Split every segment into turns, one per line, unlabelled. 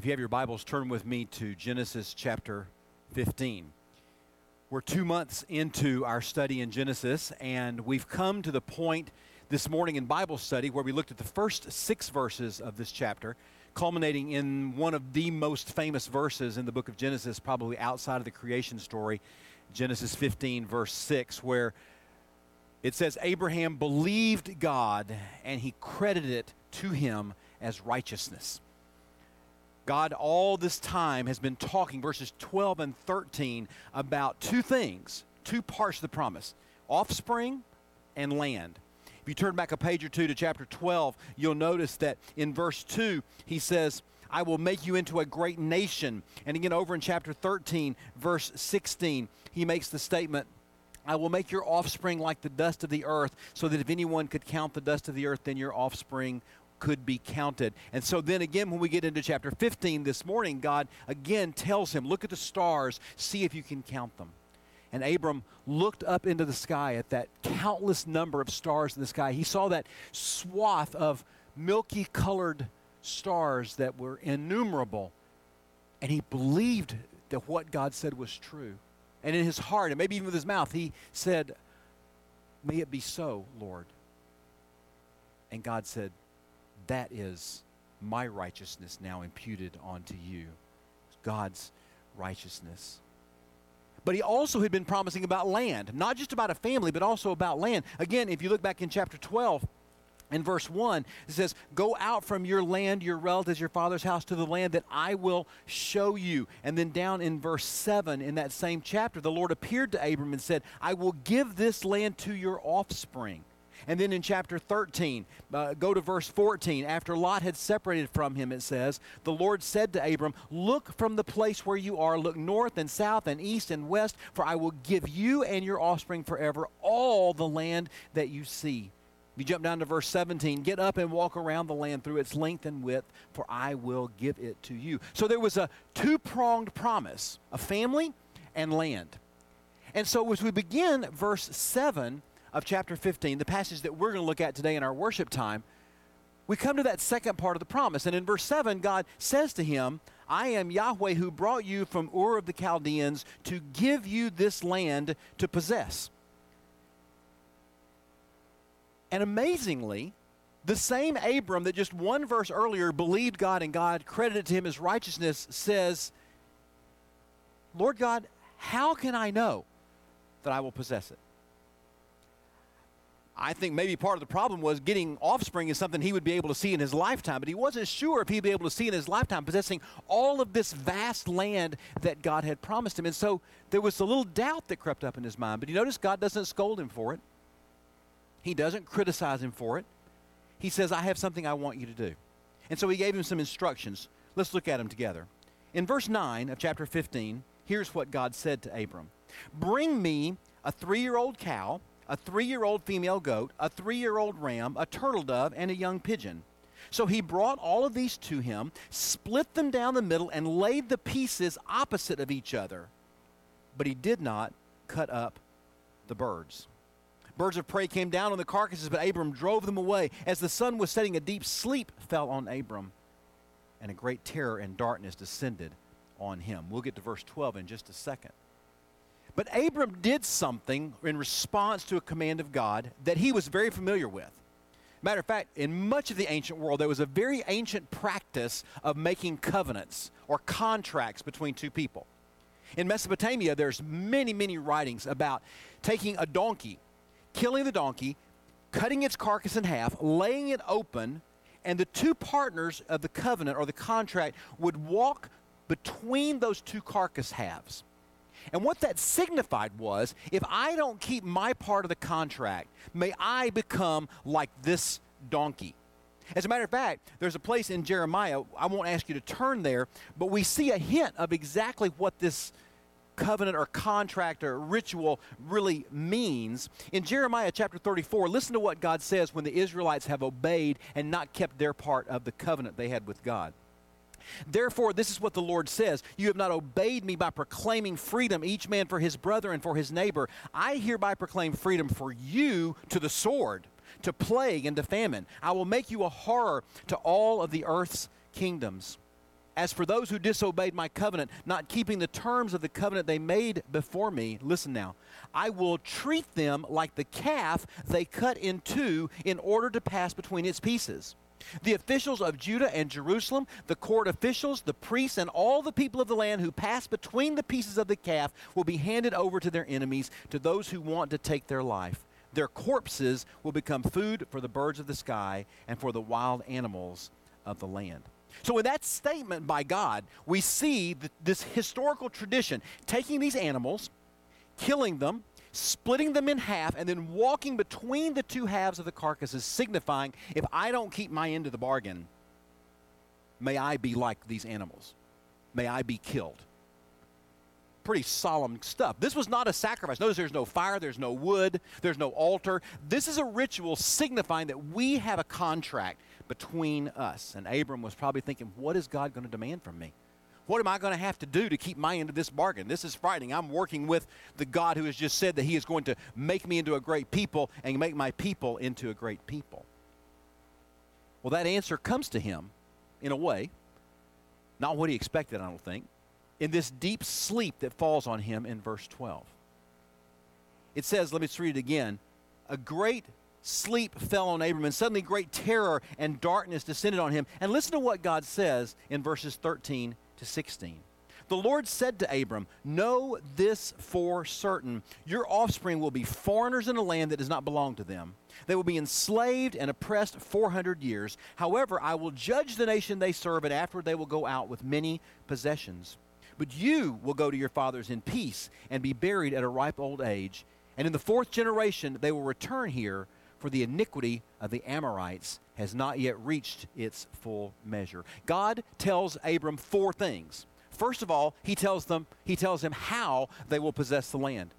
If you have your Bibles, turn with me to Genesis chapter 15. We're two months into our study in Genesis, and we've come to the point this morning in Bible study where we looked at the first six verses of this chapter, culminating in one of the most famous verses in the book of Genesis, probably outside of the creation story, Genesis 15, verse 6, where it says, Abraham believed God, and he credited it to him as righteousness. God, all this time, has been talking, verses 12 and 13, about two things, two parts of the promise offspring and land. If you turn back a page or two to chapter 12, you'll notice that in verse 2, he says, I will make you into a great nation. And again, over in chapter 13, verse 16, he makes the statement, I will make your offspring like the dust of the earth, so that if anyone could count the dust of the earth, then your offspring could be counted. And so then again, when we get into chapter 15 this morning, God again tells him, Look at the stars, see if you can count them. And Abram looked up into the sky at that countless number of stars in the sky. He saw that swath of milky colored stars that were innumerable. And he believed that what God said was true. And in his heart, and maybe even with his mouth, he said, May it be so, Lord. And God said, that is my righteousness now imputed onto you. God's righteousness. But he also had been promising about land, not just about a family, but also about land. Again, if you look back in chapter 12, in verse 1, it says, Go out from your land, your relatives, your father's house, to the land that I will show you. And then down in verse 7, in that same chapter, the Lord appeared to Abram and said, I will give this land to your offspring. And then in chapter 13, uh, go to verse 14. After Lot had separated from him, it says, The Lord said to Abram, Look from the place where you are, look north and south and east and west, for I will give you and your offspring forever all the land that you see. You jump down to verse 17. Get up and walk around the land through its length and width, for I will give it to you. So there was a two pronged promise a family and land. And so as we begin verse 7, of chapter 15, the passage that we're going to look at today in our worship time, we come to that second part of the promise. And in verse 7, God says to him, I am Yahweh who brought you from Ur of the Chaldeans to give you this land to possess. And amazingly, the same Abram that just one verse earlier believed God and God credited to him his righteousness says, Lord God, how can I know that I will possess it? I think maybe part of the problem was getting offspring is something he would be able to see in his lifetime, but he wasn't sure if he'd be able to see in his lifetime, possessing all of this vast land that God had promised him. And so there was a little doubt that crept up in his mind. But you notice God doesn't scold him for it, he doesn't criticize him for it. He says, I have something I want you to do. And so he gave him some instructions. Let's look at them together. In verse 9 of chapter 15, here's what God said to Abram Bring me a three year old cow a three year old female goat, a three year old ram, a turtle dove, and a young pigeon. So he brought all of these to him, split them down the middle, and laid the pieces opposite of each other. But he did not cut up the birds. Birds of prey came down on the carcasses, but Abram drove them away. As the sun was setting, a deep sleep fell on Abram, and a great terror and darkness descended on him. We'll get to verse 12 in just a second. But Abram did something in response to a command of God that he was very familiar with. Matter of fact, in much of the ancient world, there was a very ancient practice of making covenants or contracts between two people. In Mesopotamia, there's many, many writings about taking a donkey, killing the donkey, cutting its carcass in half, laying it open, and the two partners of the covenant or the contract would walk between those two carcass halves. And what that signified was if I don't keep my part of the contract, may I become like this donkey. As a matter of fact, there's a place in Jeremiah, I won't ask you to turn there, but we see a hint of exactly what this covenant or contract or ritual really means. In Jeremiah chapter 34, listen to what God says when the Israelites have obeyed and not kept their part of the covenant they had with God. Therefore, this is what the Lord says You have not obeyed me by proclaiming freedom, each man for his brother and for his neighbor. I hereby proclaim freedom for you to the sword, to plague, and to famine. I will make you a horror to all of the earth's kingdoms. As for those who disobeyed my covenant, not keeping the terms of the covenant they made before me, listen now, I will treat them like the calf they cut in two in order to pass between its pieces. The officials of Judah and Jerusalem, the court officials, the priests, and all the people of the land who pass between the pieces of the calf will be handed over to their enemies, to those who want to take their life. Their corpses will become food for the birds of the sky and for the wild animals of the land. So, in that statement by God, we see this historical tradition taking these animals, killing them, splitting them in half, and then walking between the two halves of the carcasses, signifying if I don't keep my end of the bargain, may I be like these animals. May I be killed. Pretty solemn stuff. This was not a sacrifice. Notice there's no fire, there's no wood, there's no altar. This is a ritual signifying that we have a contract between us. And Abram was probably thinking, what is God going to demand from me? What am I going to have to do to keep my end of this bargain? This is frightening. I'm working with the God who has just said that He is going to make me into a great people and make my people into a great people. Well, that answer comes to him in a way, not what he expected, I don't think, in this deep sleep that falls on him in verse 12. It says, let me read it again. A great sleep fell on Abram, and suddenly great terror and darkness descended on him. And listen to what God says in verses 13 to 16. The Lord said to Abram, Know this for certain. Your offspring will be foreigners in a land that does not belong to them. They will be enslaved and oppressed 400 years. However, I will judge the nation they serve, and afterward they will go out with many possessions. But you will go to your fathers in peace and be buried at a ripe old age. And in the fourth generation they will return here, for the iniquity of the Amorites has not yet reached its full measure. God tells Abram four things. First of all, he tells them he tells him how they will possess the land.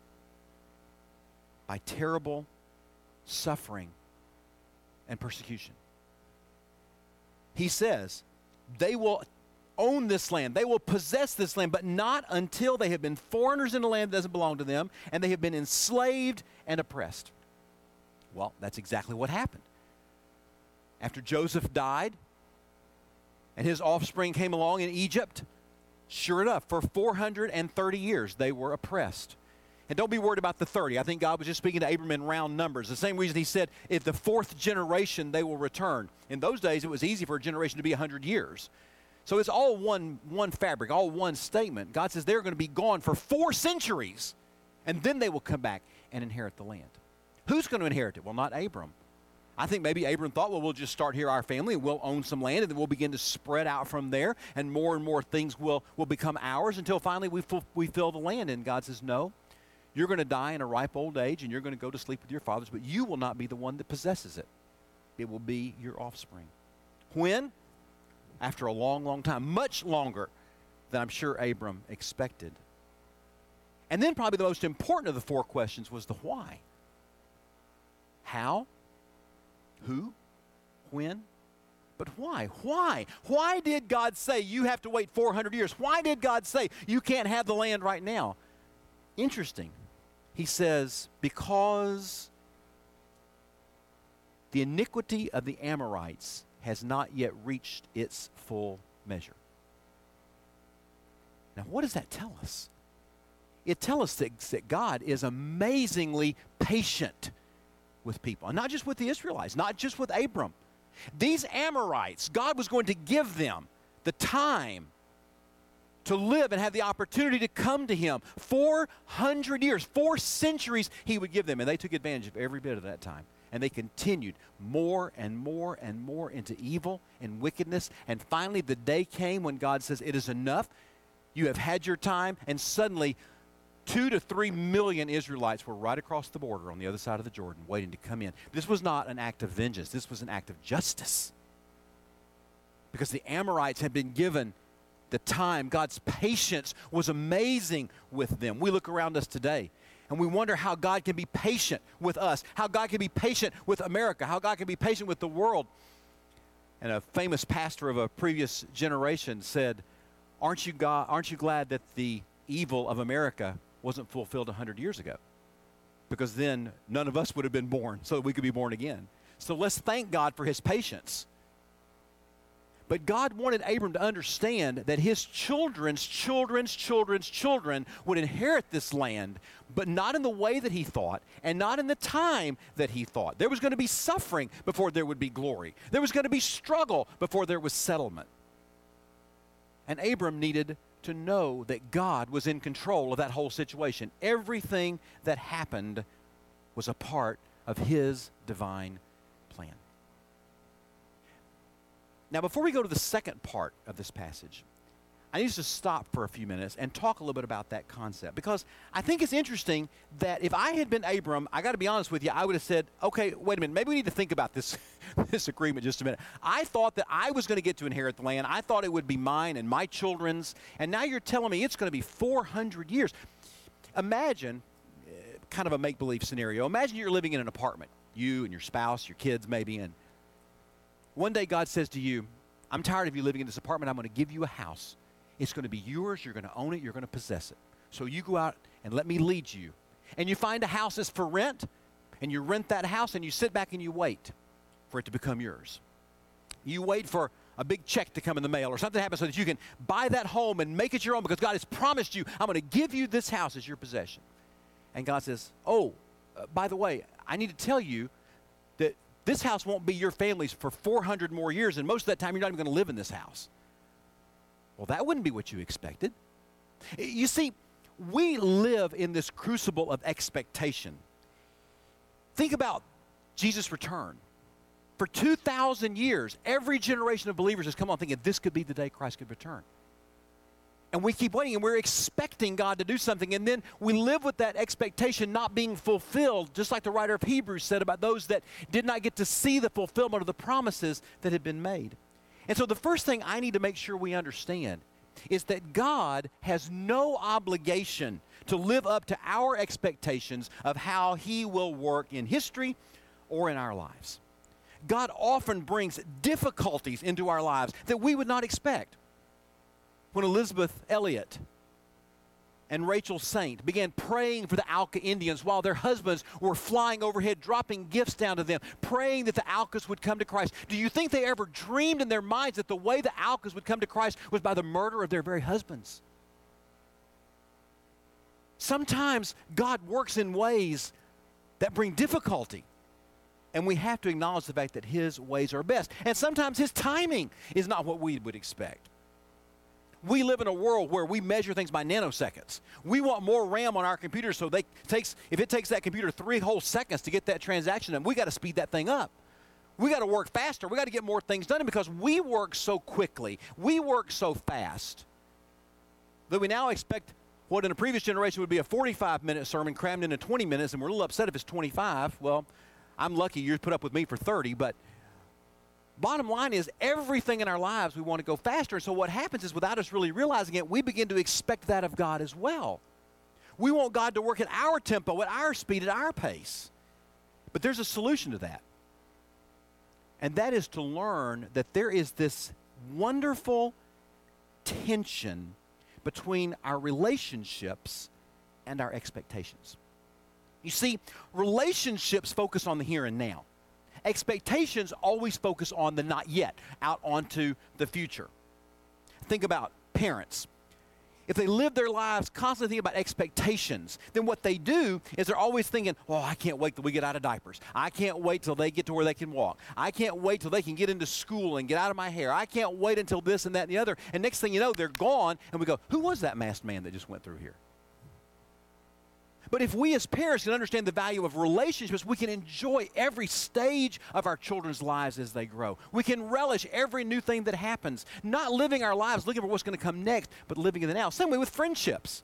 By terrible suffering and persecution. He says, they will own this land. They will possess this land, but not until they have been foreigners in a land that doesn't belong to them and they have been enslaved and oppressed. Well, that's exactly what happened after Joseph died and his offspring came along in Egypt, sure enough, for 430 years they were oppressed. And don't be worried about the 30. I think God was just speaking to Abram in round numbers. The same reason he said, if the fourth generation they will return. In those days, it was easy for a generation to be 100 years. So it's all one, one fabric, all one statement. God says they're going to be gone for four centuries, and then they will come back and inherit the land. Who's going to inherit it? Well, not Abram. I think maybe Abram thought, well, we'll just start here, our family, and we'll own some land, and then we'll begin to spread out from there, and more and more things will, will become ours until finally we, fill, we fill the land. And God says, no, you're going to die in a ripe old age, and you're going to go to sleep with your fathers, but you will not be the one that possesses it. It will be your offspring. When? After a long, long time, much longer than I'm sure Abram expected. And then, probably the most important of the four questions was the why. How? Who? When? But why? Why? Why did God say you have to wait 400 years? Why did God say you can't have the land right now? Interesting. He says, because the iniquity of the Amorites has not yet reached its full measure. Now, what does that tell us? It tells us that, that God is amazingly patient with people. And not just with the Israelites, not just with Abram. These Amorites, God was going to give them the time to live and have the opportunity to come to Him. 400 years, four centuries He would give them. And they took advantage of every bit of that time. And they continued more and more and more into evil and wickedness. And finally, the day came when God says, It is enough. You have had your time. And suddenly, two to three million Israelites were right across the border on the other side of the Jordan waiting to come in. This was not an act of vengeance, this was an act of justice. Because the Amorites had been given the time, God's patience was amazing with them. We look around us today and we wonder how God can be patient with us, how God can be patient with America, how God can be patient with the world. And a famous pastor of a previous generation said, Aren't you, God, aren't you glad that the evil of America wasn't fulfilled 100 years ago. Because then none of us would have been born so we could be born again. So let's thank God for his patience. But God wanted Abram to understand that his children's children's children's children would inherit this land, but not in the way that he thought and not in the time that he thought. There was going to be suffering before there would be glory, there was going to be struggle before there was settlement. And Abram needed to know that God was in control of that whole situation. Everything that happened was a part of his divine plan. Now, before we go to the second part of this passage, I need to stop for a few minutes and talk a little bit about that concept because I think it's interesting that if I had been Abram, I got to be honest with you, I would have said, okay, wait a minute, maybe we need to think about this, this agreement just a minute. I thought that I was going to get to inherit the land. I thought it would be mine and my children's, and now you're telling me it's going to be 400 years. Imagine, uh, kind of a make believe scenario, imagine you're living in an apartment, you and your spouse, your kids maybe, and one day God says to you, I'm tired of you living in this apartment. I'm going to give you a house. It's going to be yours. You're going to own it. You're going to possess it. So you go out and let me lead you. And you find a house that's for rent, and you rent that house, and you sit back and you wait for it to become yours. You wait for a big check to come in the mail or something happens so that you can buy that home and make it your own because God has promised you, I'm going to give you this house as your possession. And God says, Oh, uh, by the way, I need to tell you that this house won't be your family's for 400 more years, and most of that time you're not even going to live in this house. Well, that wouldn't be what you expected. You see, we live in this crucible of expectation. Think about Jesus' return. For 2,000 years, every generation of believers has come on thinking this could be the day Christ could return and we keep waiting and we're expecting God to do something. And then we live with that expectation not being fulfilled, just like the writer of Hebrews said about those that did not get to see the fulfillment of the promises that had been made. And so the first thing I need to make sure we understand is that God has no obligation to live up to our expectations of how He will work in history or in our lives. God often brings difficulties into our lives that we would not expect when Elisabeth Elliot and Rachel Saint began praying for the Auca Indians while their husbands were flying overhead, dropping gifts down to them, praying that the Aucas would come to Christ. Do you think they ever dreamed in their minds that the way the Aucas would come to Christ was by the murder of their very husbands? Sometimes God works in ways that bring difficulty. And we have to acknowledge the fact that His ways are best. And sometimes His timing is not what we would expect. We live in a world where we measure things by nanoseconds. We want more RAM on our computer, so they takes if it takes that computer three whole seconds to get that transaction done, we got to speed that thing up. We got to work faster. We got to get more things done because we work so quickly. We work so fast that we now expect what in a previous generation would be a 45 minute sermon crammed into 20 minutes, and we're a little upset if it's 25. Well, I'm lucky you put up with me for 30, but Bottom line is, everything in our lives we want to go faster. And So, what happens is, without us really realizing it, we begin to expect that of God as well. We want God to work at our tempo, at our speed, at our pace. But there's a solution to that. And that is to learn that there is this wonderful tension between our relationships and our expectations. You see, relationships focus on the here and now. Expectations always focus on the not yet, out onto the future. Think about parents. If they live their lives constantly thinking about expectations, then what they do is they're always thinking, oh, I can't wait till we get out of diapers. I can't wait till they get to where they can walk. I can't wait till they can get into school and get out of my hair. I can't wait until this and that and the other. And next thing you know, they're gone, and we go, who was that masked man that just went through here? But if we as parents can understand the value of relationships, we can enjoy every stage of our children's lives as they grow. We can relish every new thing that happens, not living our lives looking for what's going to come next, but living in the now. Same way with friendships.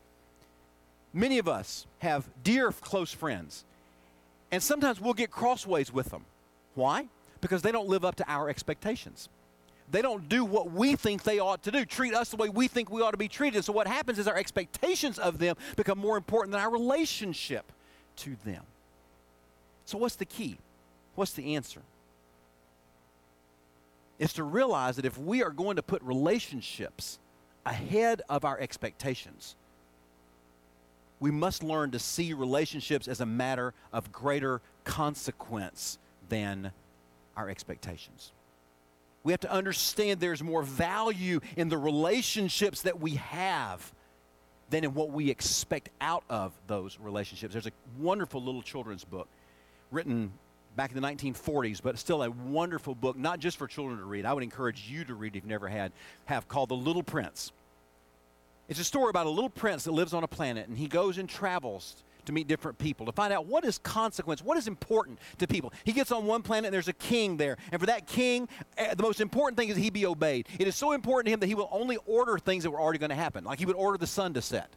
Many of us have dear, close friends, and sometimes we'll get crossways with them. Why? Because they don't live up to our expectations they don't do what we think they ought to do, treat us the way we think we ought to be treated. So what happens is our expectations of them become more important than our relationship to them. So what's the key? What's the answer? It's to realize that if we are going to put relationships ahead of our expectations, we must learn to see relationships as a matter of greater consequence than our expectations. We have to understand there's more value in the relationships that we have than in what we expect out of those relationships. There's a wonderful little children's book written back in the 1940s, but still a wonderful book, not just for children to read. I would encourage you to read if you've never had, have called The Little Prince. It's a story about a little prince that lives on a planet, and he goes and travels to meet different people to find out what is consequence, what is important to people. He gets on one planet and there's a king there. And for that king, eh, the most important thing is he be obeyed. It is so important to him that he will only order things that were already going to happen. Like he would order the sun to set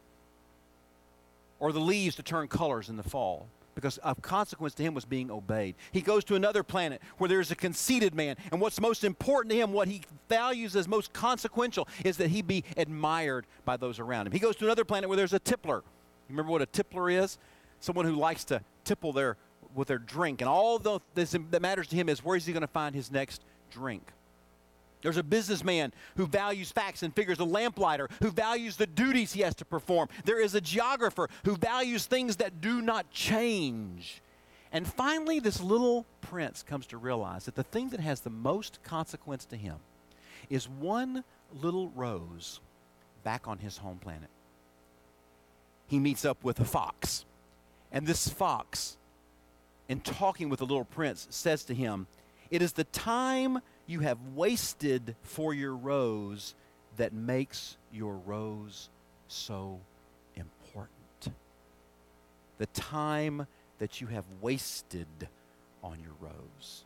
or the leaves to turn colors in the fall because of consequence to him was being obeyed. He goes to another planet where there's a conceited man, and what's most important to him, what he values as most consequential, is that he be admired by those around him. He goes to another planet where there's a tippler. You remember what a tippler is? Someone who likes to tipple their with their drink, and all the, this, that matters to him is where is he going to find his next drink. There's a businessman who values facts and figures, a lamplighter who values the duties he has to perform. There is a geographer who values things that do not change. And finally, this little prince comes to realize that the thing that has the most consequence to him is one little rose back on his home planet. He meets up with a fox. And this fox, in talking with the little prince, says to him, It is the time you have wasted for your rose that makes your rose so important. The time that you have wasted on your rose.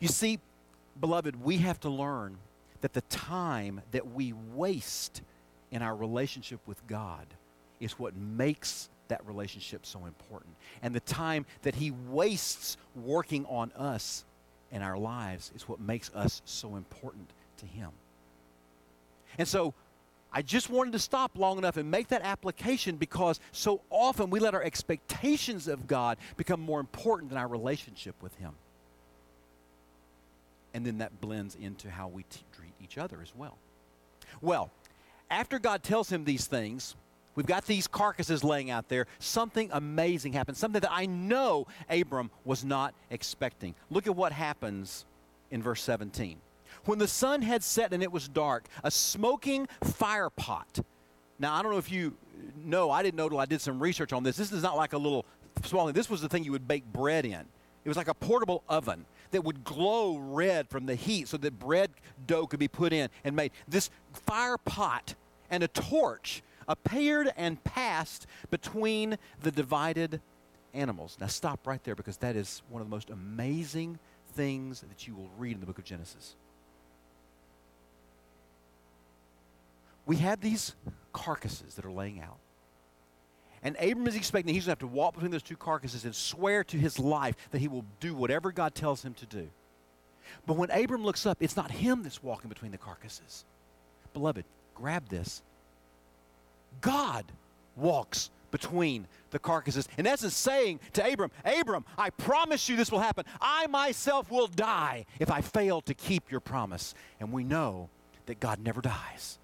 You see, beloved, we have to learn that the time that we waste in our relationship with God is what makes that relationship so important. And the time that He wastes working on us in our lives is what makes us so important to Him. And so, I just wanted to stop long enough and make that application because so often we let our expectations of God become more important than our relationship with Him. And then that blends into how we t- treat each other as well. Well, after God tells him these things, We've got these carcasses laying out there. Something amazing happens, something that I know Abram was not expecting. Look at what happens in verse 17. When the sun had set and it was dark, a smoking fire pot. Now, I don't know if you know, I didn't know till I did some research on this. This is not like a little small thing. This was the thing you would bake bread in. It was like a portable oven that would glow red from the heat so that bread dough could be put in and made. This fire pot and a torch appeared and passed between the divided animals. Now, stop right there because that is one of the most amazing things that you will read in the book of Genesis. We have these carcasses that are laying out. And Abram is expecting he's going to have to walk between those two carcasses and swear to his life that he will do whatever God tells him to do. But when Abram looks up, it's not him that's walking between the carcasses. Beloved, grab this. God walks between the carcasses. In essence, saying to Abram, Abram, I promise you this will happen. I myself will die if I fail to keep your promise. And we know that God never dies.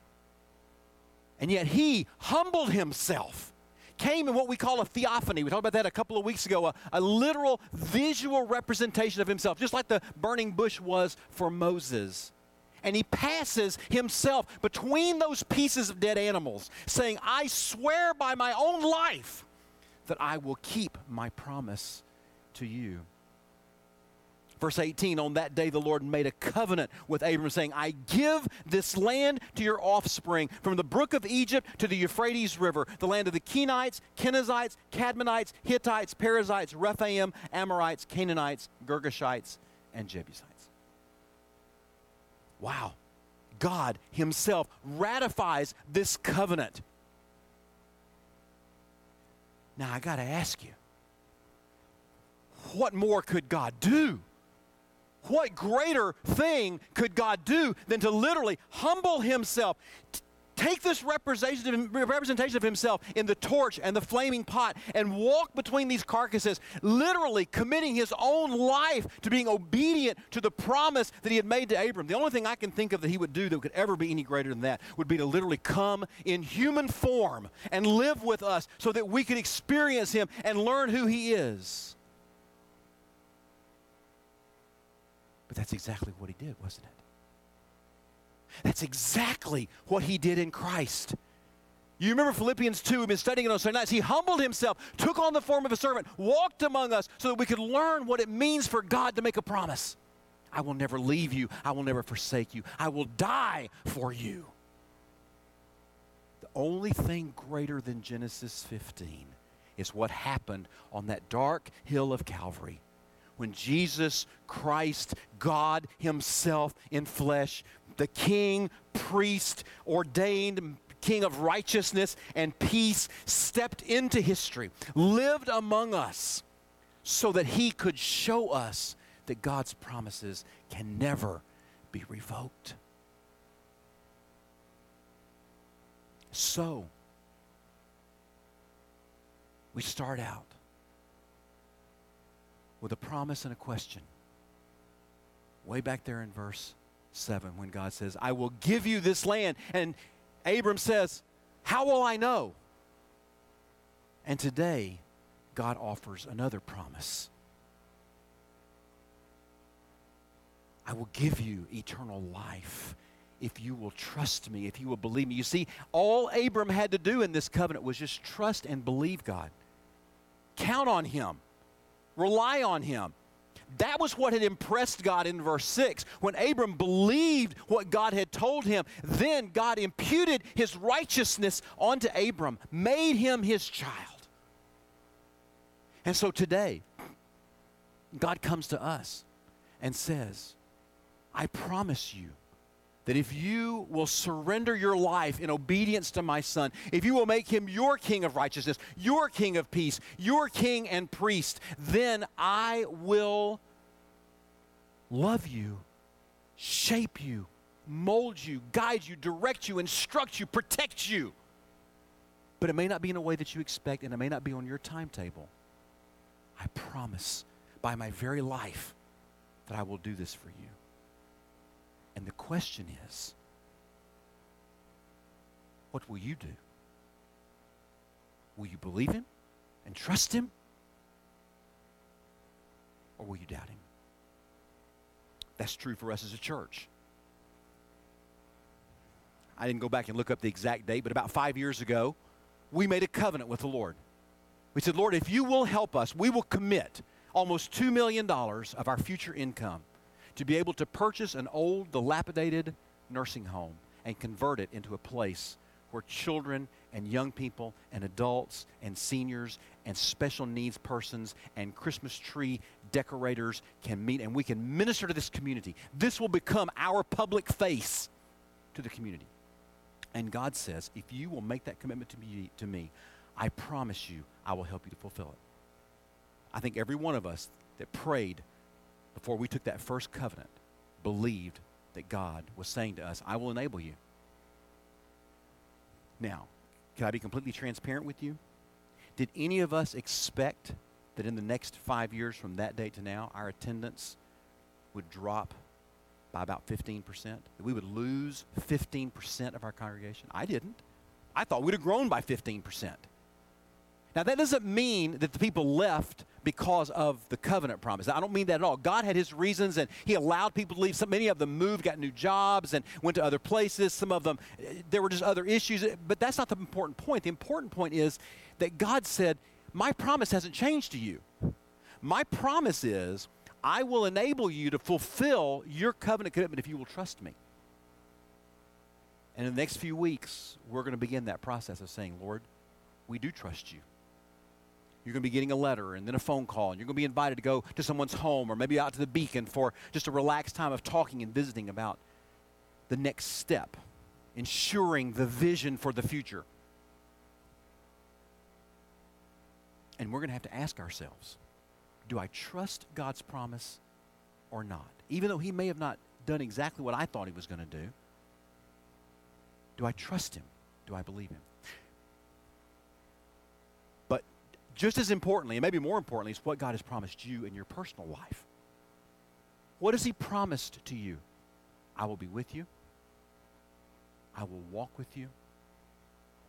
And yet he humbled himself, came in what we call a theophany. We talked about that a couple of weeks ago, a, a literal visual representation of himself, just like the burning bush was for Moses and he passes himself between those pieces of dead animals, saying, I swear by my own life that I will keep my promise to you. Verse 18 On that day, the Lord made a covenant with Abram, saying, I give this land to your offspring, from the brook of Egypt to the Euphrates River, the land of the Kenites, Kenizzites, Cadmonites, Hittites, Perizzites, Rephaim, Amorites, Canaanites, Girgashites, and Jebusites. Wow. God Himself ratifies this covenant. Now, I got to ask you, what more could God do? What greater thing could God do than to literally humble Himself, take this representation of himself in the torch and the flaming pot and walk between these carcasses, literally committing his own life to being obedient to the promise that he had made to Abram. The only thing I can think of that he would do that could ever be any greater than that would be to literally come in human form and live with us so that we could experience him and learn who he is. But that's exactly what he did, wasn't it? That's exactly what he did in Christ. You remember Philippians 2, we've been studying it on Sunday nights. He humbled himself, took on the form of a servant, walked among us so that we could learn what it means for God to make a promise. I will never leave you. I will never forsake you. I will die for you. The only thing greater than Genesis 15 is what happened on that dark hill of Calvary when Jesus Christ, God Himself in flesh, the King, priest, ordained King of righteousness and peace, stepped into history, lived among us, so that He could show us that God's promises can never be revoked. So, we start out with a promise and a question. Way back there in verse 7, when God says, I will give you this land. And Abram says, How will I know? And today, God offers another promise. I will give you eternal life if you will trust me, if you will believe me. You see, all Abram had to do in this covenant was just trust and believe God. Count on Him, rely on Him. That was what had impressed God in verse 6. When Abram believed what God had told him, then God imputed his righteousness onto Abram, made him his child. And so today, God comes to us and says, I promise you that if you will surrender your life in obedience to my son, if you will make him your king of righteousness, your king of peace, your king and priest, then I will love you, shape you, mold you, guide you, direct you, instruct you, protect you. But it may not be in a way that you expect, and it may not be on your timetable. I promise by my very life that I will do this for you. And the question is what will you do? Will you believe him and trust him? Or will you doubt him? That's true for us as a church. I didn't go back and look up the exact date, but about five years ago, we made a covenant with the Lord. We said, Lord, if you will help us, we will commit almost $2 million of our future income to be able to purchase an old, dilapidated nursing home and convert it into a place where children and young people and adults and seniors and special needs persons and Christmas tree decorators can meet and we can minister to this community. This will become our public face to the community. And God says, if you will make that commitment to me, to me, I promise you I will help you to fulfill it. I think every one of us that prayed before we took that first covenant, believed that God was saying to us, I will enable you. Now, can I be completely transparent with you? Did any of us expect that in the next five years from that date to now, our attendance would drop by about 15%? That we would lose 15% of our congregation? I didn't. I thought we'd have grown by 15%. Now, that doesn't mean that the people left because of the covenant promise. I don't mean that at all. God had his reasons and he allowed people to leave. So many of them moved, got new jobs, and went to other places. Some of them, there were just other issues. But that's not the important point. The important point is that God said, My promise hasn't changed to you. My promise is, I will enable you to fulfill your covenant commitment if you will trust me. And in the next few weeks, we're going to begin that process of saying, Lord, we do trust you you're going to be getting a letter and then a phone call, and you're going to be invited to go to someone's home or maybe out to the beacon for just a relaxed time of talking and visiting about the next step, ensuring the vision for the future. And we're going to have to ask ourselves do I trust God's promise or not? Even though He may have not done exactly what I thought He was going to do, do I trust Him? Do I believe Him? Just as importantly, and maybe more importantly, is what God has promised you in your personal life. What has He promised to you? I will be with you. I will walk with you.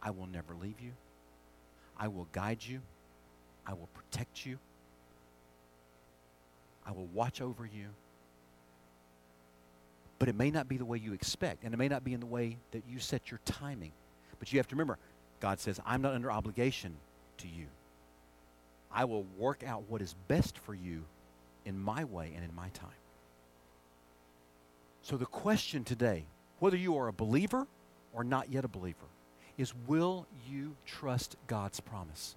I will never leave you. I will guide you. I will protect you. I will watch over you. but it may not be the way you expect, and it may not be in the way that you set your timing. But you have to remember, God says, I'm not under obligation to you. I will work out what is best for you in my way and in my time. So the question today, whether you are a believer or not yet a believer, is will you trust God's promise?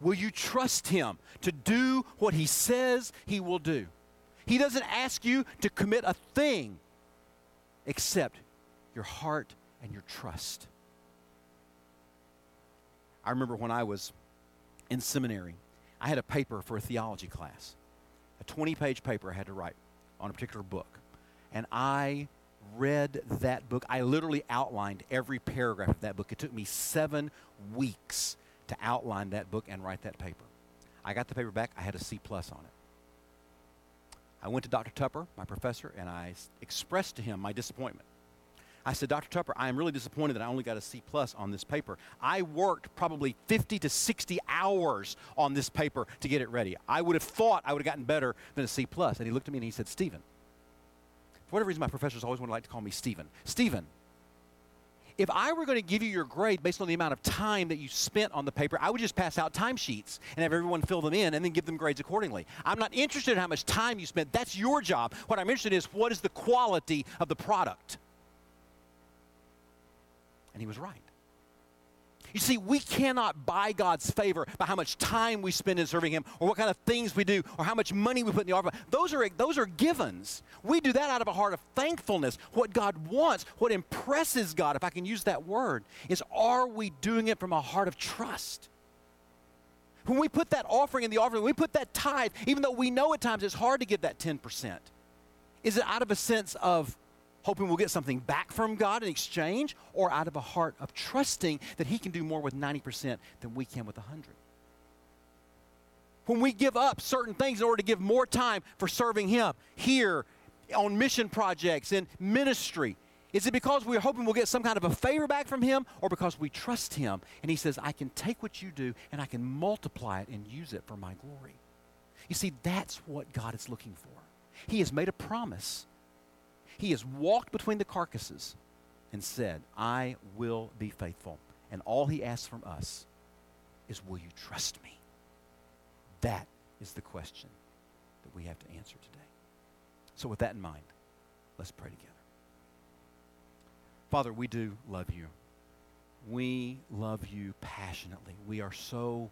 Will you trust Him to do what He says He will do? He doesn't ask you to commit a thing except your heart and your trust. I remember when I was in seminary, I had a paper for a theology class, a 20 page paper I had to write on a particular book. And I read that book. I literally outlined every paragraph of that book. It took me seven weeks to outline that book and write that paper. I got the paper back, I had a C plus on it. I went to Dr. Tupper, my professor, and I expressed to him my disappointment. I said, Dr. Tupper, I am really disappointed that I only got a C plus on this paper. I worked probably 50 to 60 hours on this paper to get it ready. I would have thought I would have gotten better than a C plus. And he looked at me and he said, Stephen, for whatever reason, my professors always would like to call me Stephen. Stephen, if I were going to give you your grade based on the amount of time that you spent on the paper, I would just pass out timesheets and have everyone fill them in and then give them grades accordingly. I'm not interested in how much time you spent. That's your job. What I'm interested in is what is the quality of the product. And he was right. You see, we cannot buy God's favor by how much time we spend in serving Him, or what kind of things we do, or how much money we put in the offering. Those are, those are givens. We do that out of a heart of thankfulness. What God wants, what impresses God, if I can use that word, is are we doing it from a heart of trust? When we put that offering in the offering, we put that tithe, even though we know at times it's hard to give that 10%, is it out of a sense of hoping we'll get something back from God in exchange, or out of a heart of trusting that He can do more with 90% than we can with 100. When we give up certain things in order to give more time for serving Him here on mission projects and ministry, is it because we're hoping we'll get some kind of a favor back from Him, or because we trust Him and He says, I can take what you do and I can multiply it and use it for my glory? You see, that's what God is looking for. He has made a promise he has walked between the carcasses and said, I will be faithful. And all he asks from us is, Will you trust me? That is the question that we have to answer today. So, with that in mind, let's pray together. Father, we do love you. We love you passionately. We are so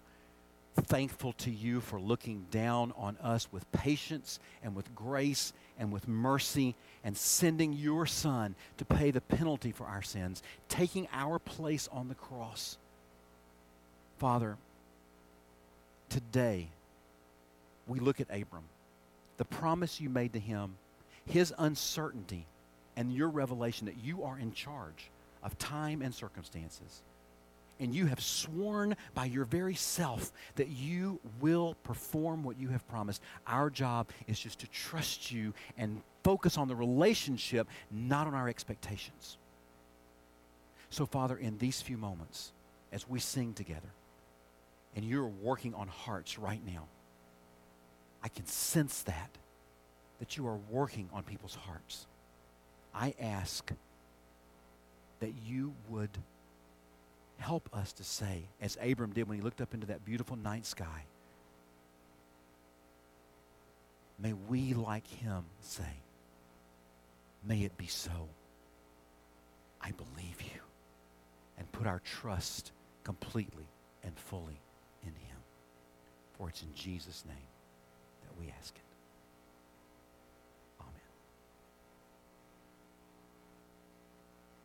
thankful to you for looking down on us with patience and with grace and with mercy and sending your Son to pay the penalty for our sins, taking our place on the cross. Father, today we look at Abram, the promise you made to him, his uncertainty, and your revelation that you are in charge of time and circumstances and you have sworn by your very self that you will perform what you have promised. Our job is just to trust you and focus on the relationship, not on our expectations. So, Father, in these few moments, as we sing together, and you're working on hearts right now, I can sense that, that you are working on people's hearts. I ask that you would help us to say, as Abram did when he looked up into that beautiful night sky, may we, like him, say, May it be so. I believe you. And put our trust completely and fully in him. For it's in Jesus' name that we ask it.